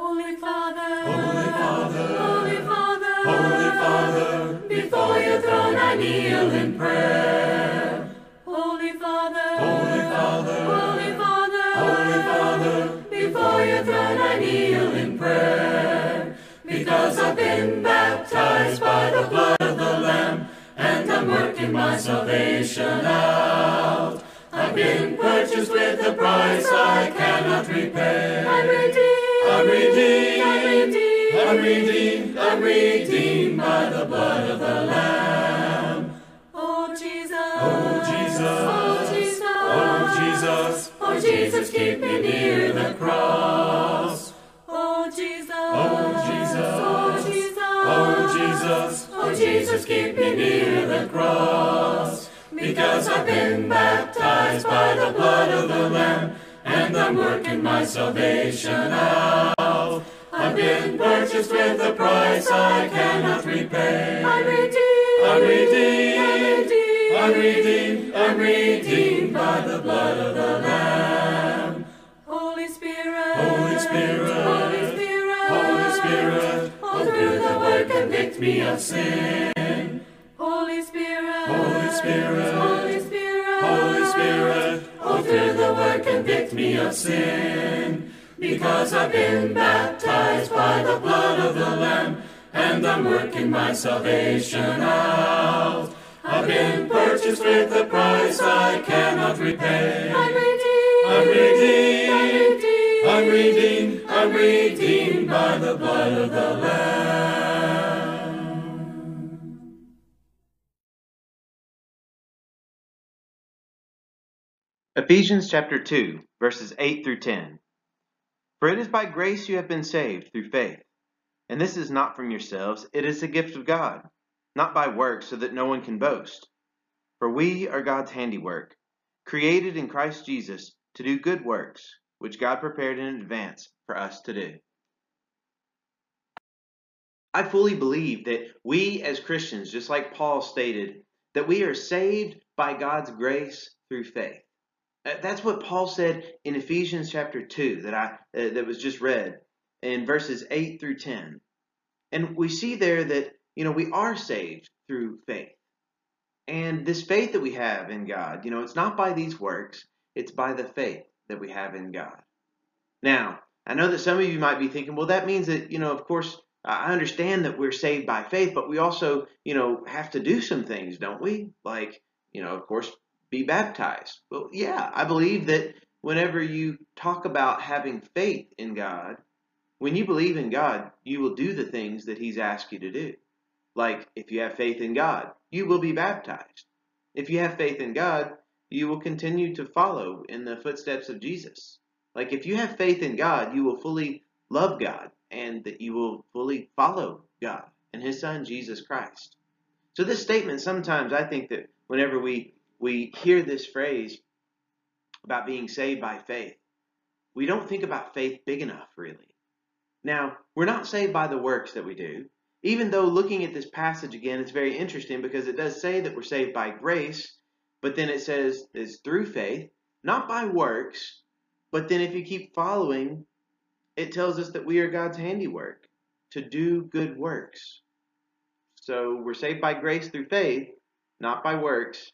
Holy Father, Holy Father, Holy Father, Holy Father, before your throne I kneel in prayer. Holy Father, Holy Father, Holy Father, Holy Father, before your throne I kneel in prayer. Because I've been baptized by the blood of the Lamb, and I'm working my salvation out. I've been purchased with a price I cannot repay. I'm redeemed, I'm redeemed, I'm redeemed, I'm redeemed, by the blood of the Lamb. Oh Jesus, Oh, Jesus. oh Jesus, Oh, Jesus, oh Jesus, keep me near the cross. Oh Jesus, Oh, Jesus. oh Jesus, Oh, Jesus, oh Jesus, keep me near the cross. Because I've been baptized by the blood of the Lamb, and I'm working my salvation out. I've been purchased with a price I cannot repay. I'm redeemed, I'm redeemed, I'm I'm redeemed, I'm redeemed by the blood of the Lamb. Holy Spirit, Holy Spirit, Holy Spirit, Holy Spirit, all through the word convict me of sin. Holy Spirit, Holy Spirit, Holy Spirit, Holy Through the word convict me of sin. Because I've been baptized by the blood of the Lamb, and I'm working my salvation out. I've been purchased with a price I cannot repay. I'm redeemed, I'm redeemed, I'm redeemed, I'm redeemed, I'm redeemed by the blood of the Lamb. Ephesians chapter 2, verses 8 through 10. For it is by grace you have been saved through faith. And this is not from yourselves, it is a gift of God, not by works, so that no one can boast. For we are God's handiwork, created in Christ Jesus to do good works, which God prepared in advance for us to do. I fully believe that we as Christians, just like Paul stated, that we are saved by God's grace through faith. Uh, That's what Paul said in Ephesians chapter 2 that I uh, that was just read in verses 8 through 10. And we see there that you know we are saved through faith. And this faith that we have in God, you know, it's not by these works, it's by the faith that we have in God. Now, I know that some of you might be thinking, well, that means that, you know, of course, I understand that we're saved by faith, but we also, you know, have to do some things, don't we? Like, you know, of course, be baptized. Well, yeah, I believe that whenever you talk about having faith in God, when you believe in God, you will do the things that He's asked you to do. Like, if you have faith in God, you will be baptized. If you have faith in God, you will continue to follow in the footsteps of Jesus. Like, if you have faith in God, you will fully love God and that you will fully follow God and His Son, Jesus Christ. So, this statement, sometimes I think that whenever we, we hear this phrase about being saved by faith, we don't think about faith big enough, really. Now, we're not saved by the works that we do, even though looking at this passage again, it's very interesting because it does say that we're saved by grace, but then it says it's through faith, not by works. But then if you keep following, it tells us that we are God's handiwork to do good works. So we're saved by grace through faith, not by works,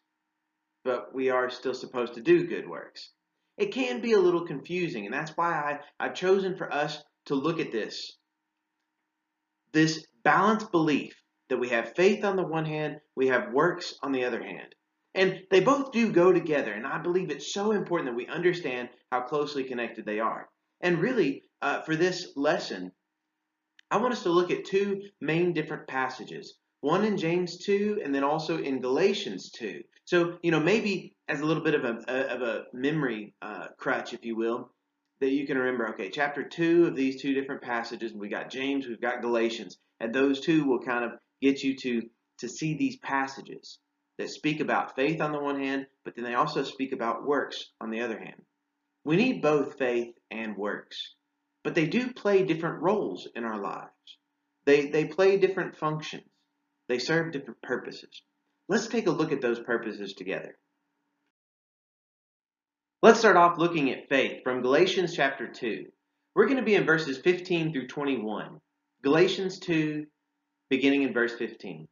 but we are still supposed to do good works. It can be a little confusing, and that's why I, I've chosen for us to look at this. This balanced belief that we have faith on the one hand, we have works on the other hand. And they both do go together, and I believe it's so important that we understand how closely connected they are. And really, uh, for this lesson, I want us to look at two main different passages one in James 2 and then also in Galatians 2. So, you know, maybe as a little bit of a, of a memory uh, crutch, if you will, that you can remember, okay, chapter 2 of these two different passages, we got James, we've got Galatians, and those two will kind of get you to, to see these passages that speak about faith on the one hand, but then they also speak about works on the other hand. We need both faith and works, but they do play different roles in our lives. They, they play different functions. They serve different purposes. Let's take a look at those purposes together. Let's start off looking at faith from Galatians chapter 2. We're going to be in verses 15 through 21. Galatians 2, beginning in verse 15.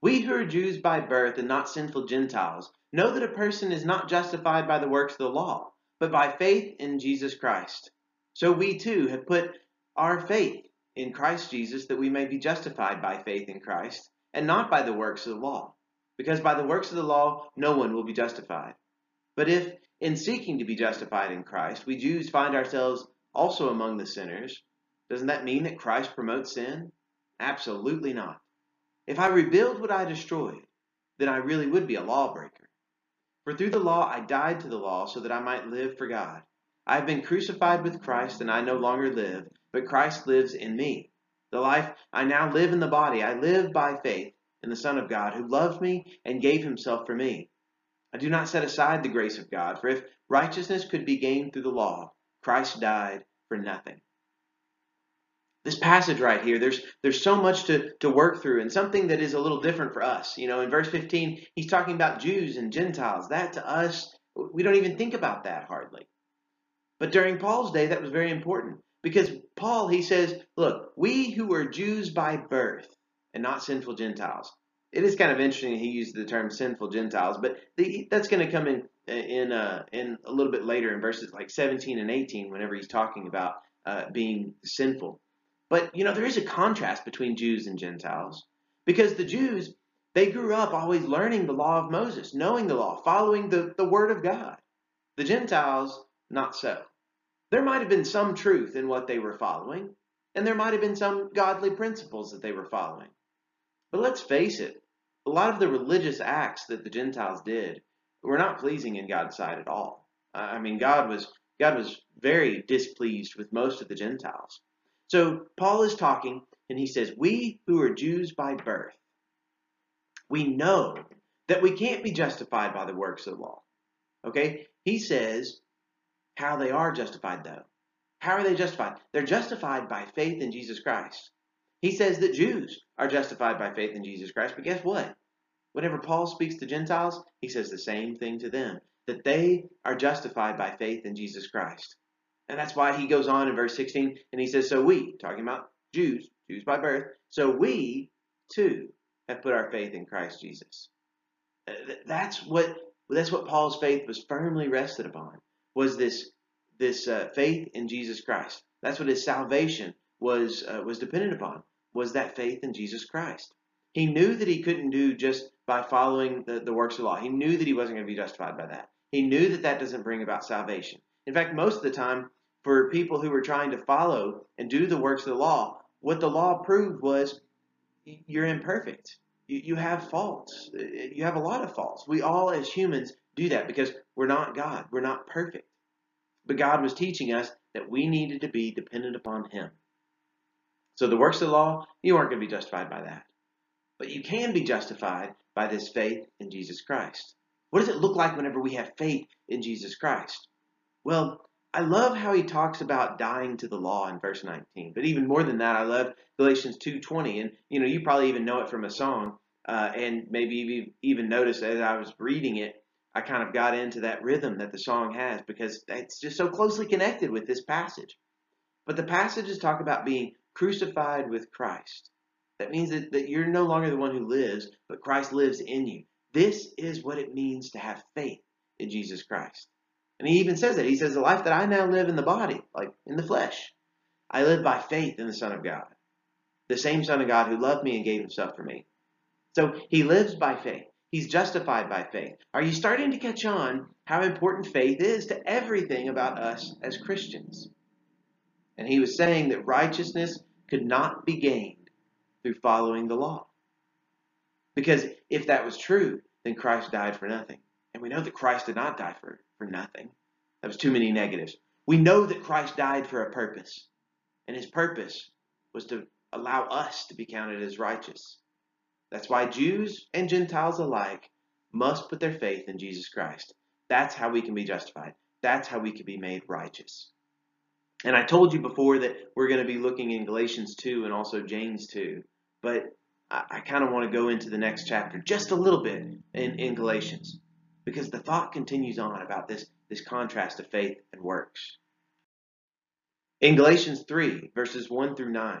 We who are Jews by birth and not sinful Gentiles know that a person is not justified by the works of the law, but by faith in Jesus Christ. So we too have put our faith in Christ Jesus that we may be justified by faith in Christ and not by the works of the law. Because by the works of the law, no one will be justified. But if, in seeking to be justified in Christ, we Jews find ourselves also among the sinners, doesn't that mean that Christ promotes sin? Absolutely not. If I rebuild what I destroyed, then I really would be a lawbreaker. For through the law I died to the law so that I might live for God. I have been crucified with Christ, and I no longer live, but Christ lives in me. The life I now live in the body, I live by faith in the Son of God, who loved me and gave himself for me. I do not set aside the grace of God, for if righteousness could be gained through the law, Christ died for nothing. This passage right here there's there's so much to to work through and something that is a little different for us. You know in verse 15 he's talking about jews and gentiles. That to us we don't even think about that hardly. But during paul's day that was very important because paul he says look we who are jews by birth and not sinful gentiles it is kind of interesting he used the term sinful gentiles but the, that's going to come in in uh, in a little bit later in verses like 17 and 18 whenever he's talking about uh, being sinful but, you know, there is a contrast between Jews and Gentiles because the Jews, they grew up always learning the law of Moses, knowing the law, following the, the word of God. The Gentiles, not so. There might have been some truth in what they were following, and there might have been some godly principles that they were following. But let's face it, a lot of the religious acts that the Gentiles did were not pleasing in God's sight at all. I mean, God was God was very displeased with most of the Gentiles. So Paul is talking, and he says, We who are Jews by birth, we know that we can't be justified by the works of the law. Okay? He says how they are justified, though. How are they justified? They're justified by faith in Jesus Christ. He says that Jews are justified by faith in Jesus Christ, but guess what? Whenever Paul speaks to Gentiles, he says the same thing to them that they are justified by faith in Jesus Christ. And that's why he goes on in verse 16 and he says, So we, talking about Jews, Jews by birth, so we too have put our faith in Christ Jesus. That's what that's what Paul's faith was firmly rested upon was this this uh, faith in Jesus Christ. That's what his salvation was uh, was dependent upon was that faith in Jesus Christ. He knew that he couldn't do just by following the, the works of law. He knew that he wasn't going to be justified by that. He knew that that doesn't bring about salvation. In fact, most of the time, for people who were trying to follow and do the works of the law, what the law proved was you're imperfect. You, you have faults. You have a lot of faults. We all, as humans, do that because we're not God. We're not perfect. But God was teaching us that we needed to be dependent upon Him. So the works of the law, you aren't going to be justified by that. But you can be justified by this faith in Jesus Christ. What does it look like whenever we have faith in Jesus Christ? Well, I love how he talks about dying to the law in verse 19. But even more than that, I love Galatians 2:20, and you know you probably even know it from a song, uh, and maybe even noticed as I was reading it, I kind of got into that rhythm that the song has because it's just so closely connected with this passage. But the passages talk about being crucified with Christ. That means that, that you're no longer the one who lives, but Christ lives in you. This is what it means to have faith in Jesus Christ. And he even says that. He says, The life that I now live in the body, like in the flesh, I live by faith in the Son of God. The same Son of God who loved me and gave himself for me. So he lives by faith. He's justified by faith. Are you starting to catch on how important faith is to everything about us as Christians? And he was saying that righteousness could not be gained through following the law. Because if that was true, then Christ died for nothing. And we know that Christ did not die for for nothing. That was too many negatives. We know that Christ died for a purpose, and his purpose was to allow us to be counted as righteous. That's why Jews and Gentiles alike must put their faith in Jesus Christ. That's how we can be justified. That's how we can be made righteous. And I told you before that we're going to be looking in Galatians 2 and also James 2. But I, I kind of want to go into the next chapter just a little bit in, in Galatians because the thought continues on about this, this contrast of faith and works. In Galatians 3, verses 1 through 9,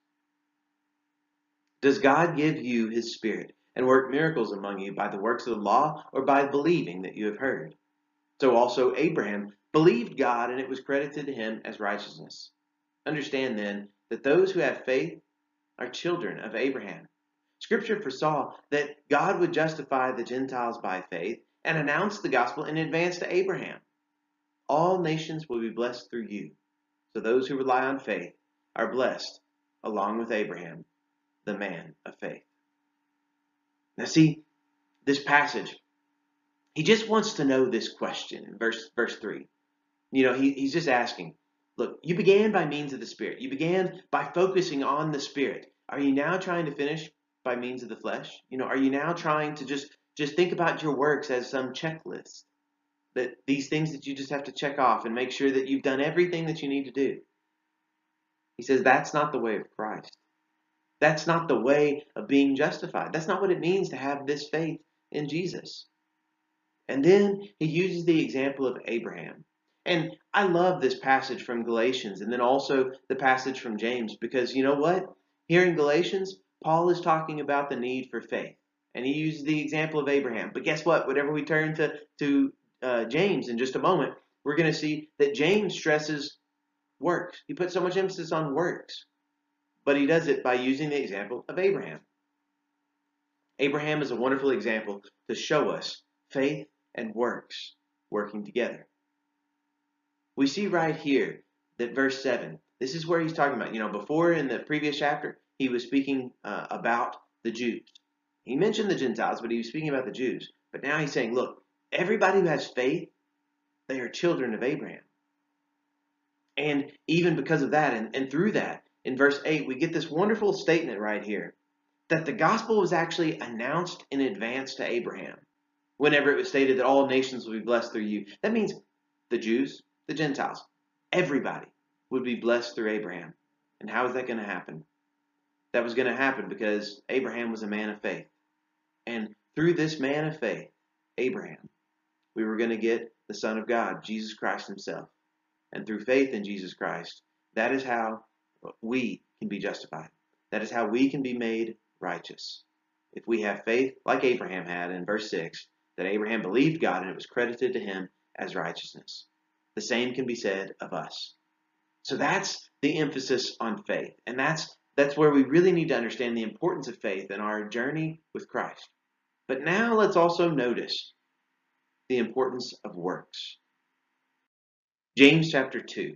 does God give you his Spirit and work miracles among you by the works of the law or by believing that you have heard? So also Abraham believed God and it was credited to him as righteousness. Understand then that those who have faith are children of Abraham. Scripture foresaw that God would justify the Gentiles by faith and announce the gospel in advance to Abraham. All nations will be blessed through you. So those who rely on faith are blessed along with Abraham the man of faith. Now, see, this passage, he just wants to know this question in verse, verse 3. You know, he, he's just asking, look, you began by means of the Spirit. You began by focusing on the Spirit. Are you now trying to finish by means of the flesh? You know, are you now trying to just just think about your works as some checklist? That these things that you just have to check off and make sure that you've done everything that you need to do. He says that's not the way of Christ. That's not the way of being justified. That's not what it means to have this faith in Jesus. And then he uses the example of Abraham. And I love this passage from Galatians and then also the passage from James because you know what? Here in Galatians, Paul is talking about the need for faith. And he uses the example of Abraham. But guess what? Whenever we turn to, to uh, James in just a moment, we're going to see that James stresses works. He puts so much emphasis on works but he does it by using the example of Abraham. Abraham is a wonderful example to show us faith and works working together. We see right here that verse 7, this is where he's talking about. You know, before in the previous chapter, he was speaking uh, about the Jews. He mentioned the Gentiles, but he was speaking about the Jews. But now he's saying, look, everybody who has faith, they are children of Abraham. And even because of that, and, and through that, in verse 8, we get this wonderful statement right here that the gospel was actually announced in advance to Abraham whenever it was stated that all nations will be blessed through you. That means the Jews, the Gentiles, everybody would be blessed through Abraham. And how is that going to happen? That was going to happen because Abraham was a man of faith. And through this man of faith, Abraham, we were going to get the Son of God, Jesus Christ Himself. And through faith in Jesus Christ, that is how we can be justified. That is how we can be made righteous. If we have faith, like Abraham had in verse 6, that Abraham believed God and it was credited to him as righteousness. The same can be said of us. So that's the emphasis on faith. And that's that's where we really need to understand the importance of faith in our journey with Christ. But now let's also notice the importance of works. James chapter 2.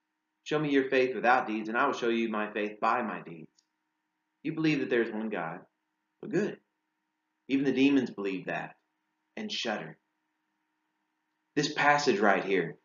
Show me your faith without deeds, and I will show you my faith by my deeds. You believe that there is one God. but good. Even the demons believe that and shudder. This passage right here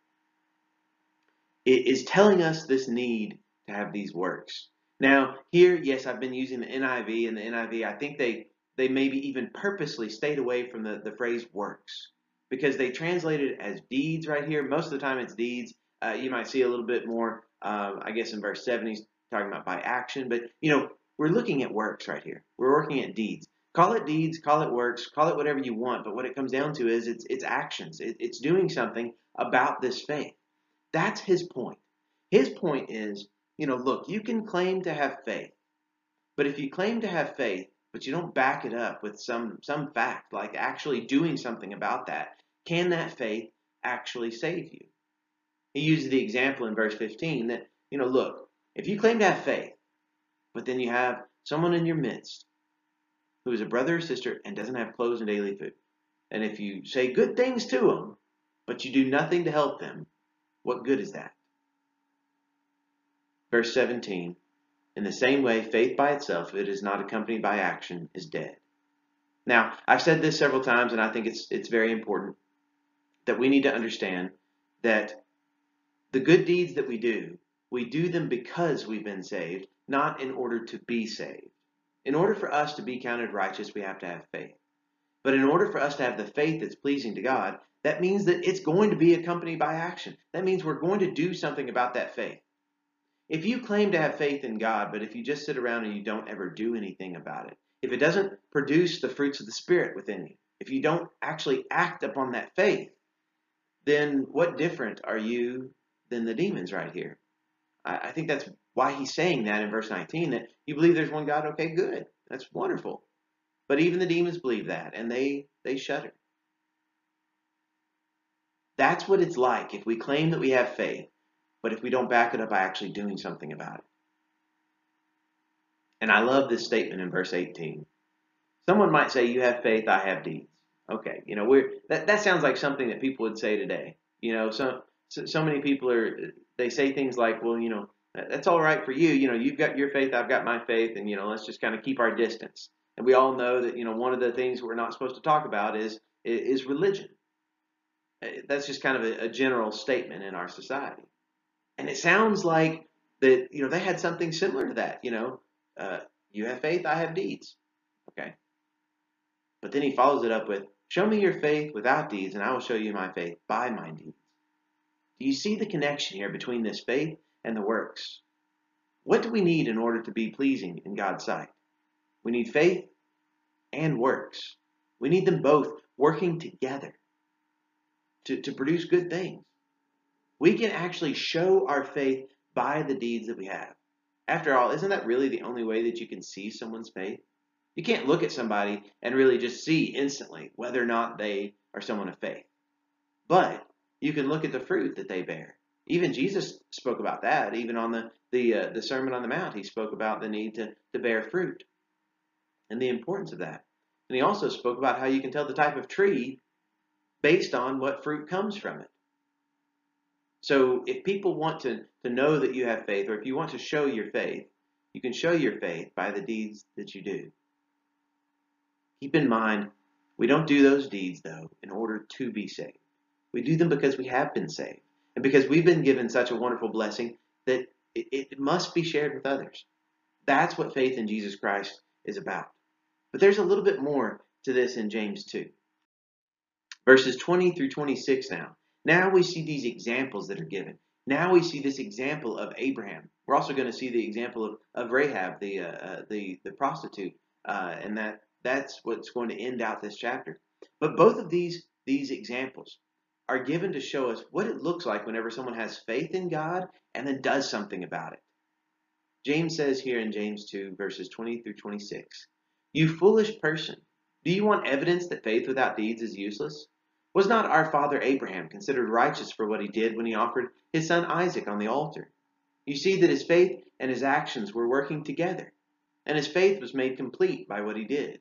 it is telling us this need to have these works. Now, here, yes, I've been using the NIV, and the NIV, I think they, they maybe even purposely stayed away from the, the phrase works because they translate it as deeds right here. Most of the time it's deeds. Uh, you might see a little bit more um, I guess in verse 7, he's talking about by action. But, you know, we're looking at works right here. We're working at deeds. Call it deeds, call it works, call it whatever you want. But what it comes down to is it's, it's actions. It, it's doing something about this faith. That's his point. His point is, you know, look, you can claim to have faith. But if you claim to have faith, but you don't back it up with some some fact, like actually doing something about that, can that faith actually save you? He uses the example in verse 15 that, you know, look, if you claim to have faith, but then you have someone in your midst who is a brother or sister and doesn't have clothes and daily food, and if you say good things to them, but you do nothing to help them, what good is that? Verse 17 In the same way, faith by itself, if it is not accompanied by action, is dead. Now, I've said this several times, and I think it's, it's very important that we need to understand that the good deeds that we do, we do them because we've been saved, not in order to be saved. In order for us to be counted righteous, we have to have faith. But in order for us to have the faith that's pleasing to God, that means that it's going to be accompanied by action. That means we're going to do something about that faith. If you claim to have faith in God, but if you just sit around and you don't ever do anything about it, if it doesn't produce the fruits of the Spirit within you, if you don't actually act upon that faith, then what different are you than the demons right here? I, I think that's why he's saying that in verse 19 that you believe there's one God. Okay, good. That's wonderful. But even the demons believe that, and they they shudder. That's what it's like if we claim that we have faith, but if we don't back it up by actually doing something about it. And I love this statement in verse 18. Someone might say, You have faith, I have deeds. Okay, you know, we're that, that sounds like something that people would say today. You know, so, so so many people are they say things like, Well, you know, that's all right for you. You know, you've got your faith, I've got my faith, and you know, let's just kind of keep our distance. And we all know that you know one of the things we're not supposed to talk about is is religion. Uh, that's just kind of a, a general statement in our society, and it sounds like that you know they had something similar to that. You know, uh, you have faith, I have deeds. Okay, but then he follows it up with, "Show me your faith without deeds, and I will show you my faith by my deeds." Do you see the connection here between this faith and the works? What do we need in order to be pleasing in God's sight? We need faith and works. We need them both working together to, to produce good things. We can actually show our faith by the deeds that we have. After all, isn't that really the only way that you can see someone's faith? You can't look at somebody and really just see instantly whether or not they are someone of faith. But you can look at the fruit that they bear. Even Jesus spoke about that. Even on the the uh, the Sermon on the Mount, he spoke about the need to to bear fruit and the importance of that. And he also spoke about how you can tell the type of tree based on what fruit comes from it. So if people want to, to know that you have faith, or if you want to show your faith, you can show your faith by the deeds that you do. Keep in mind, we don't do those deeds, though, in order to be saved. We do them because we have been saved, and because we've been given such a wonderful blessing that it, it must be shared with others. That's what faith in Jesus Christ is about. But there's a little bit more to this in James 2. Verses 20 through 26 now. Now we see these examples that are given. Now we see this example of Abraham. We're also going to see the example of, of Rahab, the, uh, uh, the, the prostitute, uh, and that, that's what's going to end out this chapter. But both of these, these examples are given to show us what it looks like whenever someone has faith in God and then does something about it. James says here in James 2, verses 20 through 26 You foolish person, do you want evidence that faith without deeds is useless? Was not our father Abraham considered righteous for what he did when he offered his son Isaac on the altar? You see that his faith and his actions were working together, and his faith was made complete by what he did.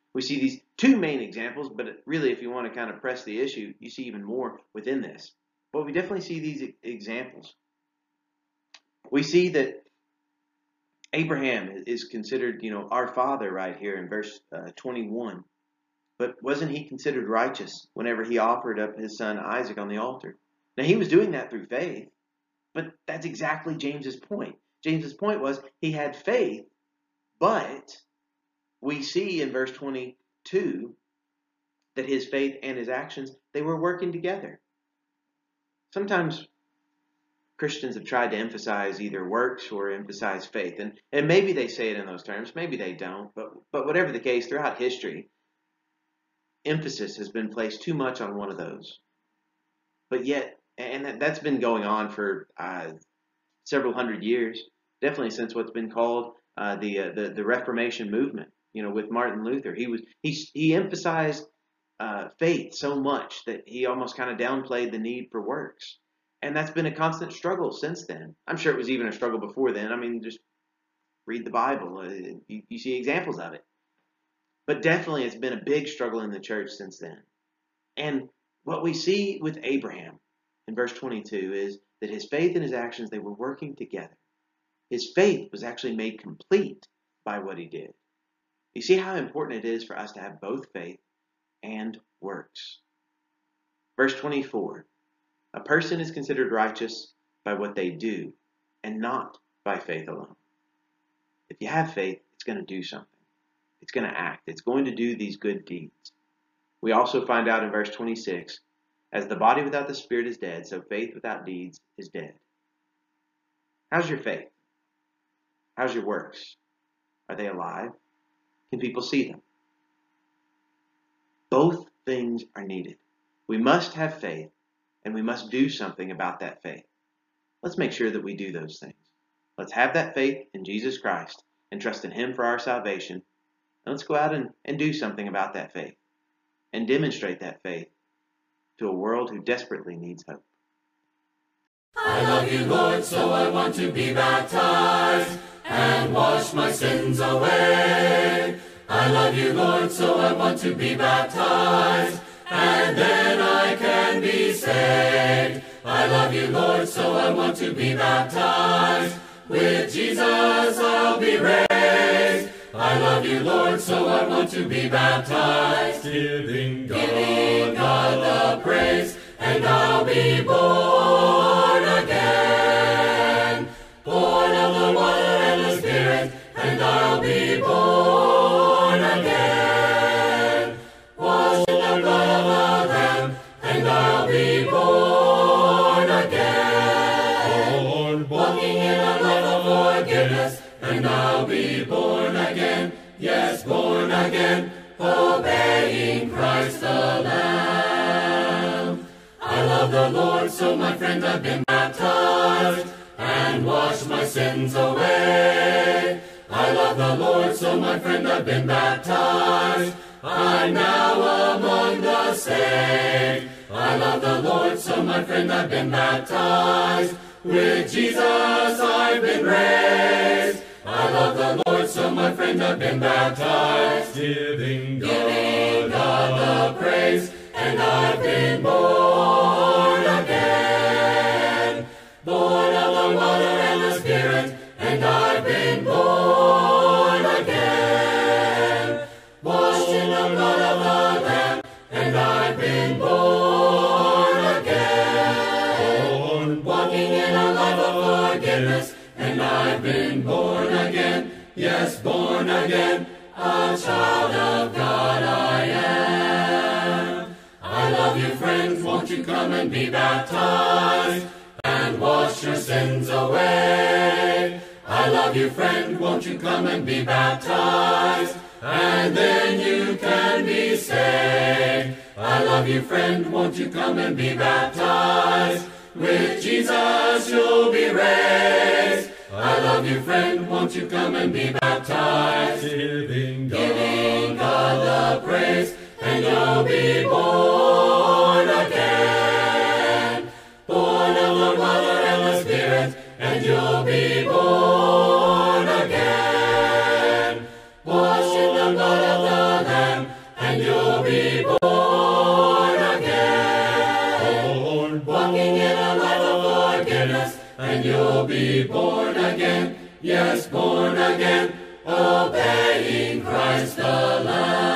We see these two main examples, but really, if you want to kind of press the issue, you see even more within this. But we definitely see these examples. We see that Abraham is considered, you know, our father right here in verse uh, 21. But wasn't he considered righteous whenever he offered up his son Isaac on the altar? Now, he was doing that through faith, but that's exactly James's point. James's point was he had faith, but we see in verse 22 that his faith and his actions, they were working together. Sometimes Christians have tried to emphasize either works or emphasize faith. And, and maybe they say it in those terms, maybe they don't. But, but whatever the case, throughout history, emphasis has been placed too much on one of those. But yet, and that, has been going on for uh, several hundred years, definitely since what's been called uh, the, uh, the the Reformation movement. You know, with Martin Luther, he was he he emphasized uh, faith so much that he almost kind of downplayed the need for works, and that's been a constant struggle since then. I'm sure it was even a struggle before then. I mean, just read the Bible, uh, you, you see examples of it. But definitely, it's been a big struggle in the church since then. And what we see with Abraham in verse 22 is that his faith and his actions they were working together. His faith was actually made complete by what he did. You see how important it is for us to have both faith and works. Verse 24 A person is considered righteous by what they do and not by faith alone. If you have faith, it's going to do something. It's going to act. It's going to do these good deeds. We also find out in verse 26 as the body without the spirit is dead, so faith without deeds is dead. How's your faith? How's your works? Are they alive? Can people see them? Both things are needed. We must have faith, and we must do something about that faith. Let's make sure that we do those things. Let's have that faith in Jesus Christ and trust in Him for our salvation. And let's go out and, and do something about that faith and demonstrate that faith to a world who desperately needs hope. I love you, Lord, so I want to be baptized and wash my sins away. I love you, Lord, so I want to be baptized and then I can be saved. I love you, Lord, so I want to be baptized. With Jesus I'll be raised. I love you, Lord, so I want to be baptized. Giving God, Giving God the praise, and I'll be born born again. Yes, born again, obeying Christ the Lamb. I love the Lord, so my friend, I've been baptized and washed my sins away. I love the Lord, so my friend, I've been baptized. I'm now among the saved. I love the Lord, so my friend, I've been baptized. With Jesus I've been raised. I love the Lord, so my friend, I've been baptized. giving God, Giving God the praise, and I've been born be baptized and wash your sins away? I love you, friend, won't you come and be baptized and then you can be saved. I love you, friend, won't you come and be baptized? With Jesus you'll be raised. I love you, friend, won't you come and be baptized? giving God, Giving God the praise, and you'll be born and you'll be born again. The blood of the Lamb, and you'll be born again. Walking in of and you'll be born again. Yes, born again, obeying Christ the Lamb.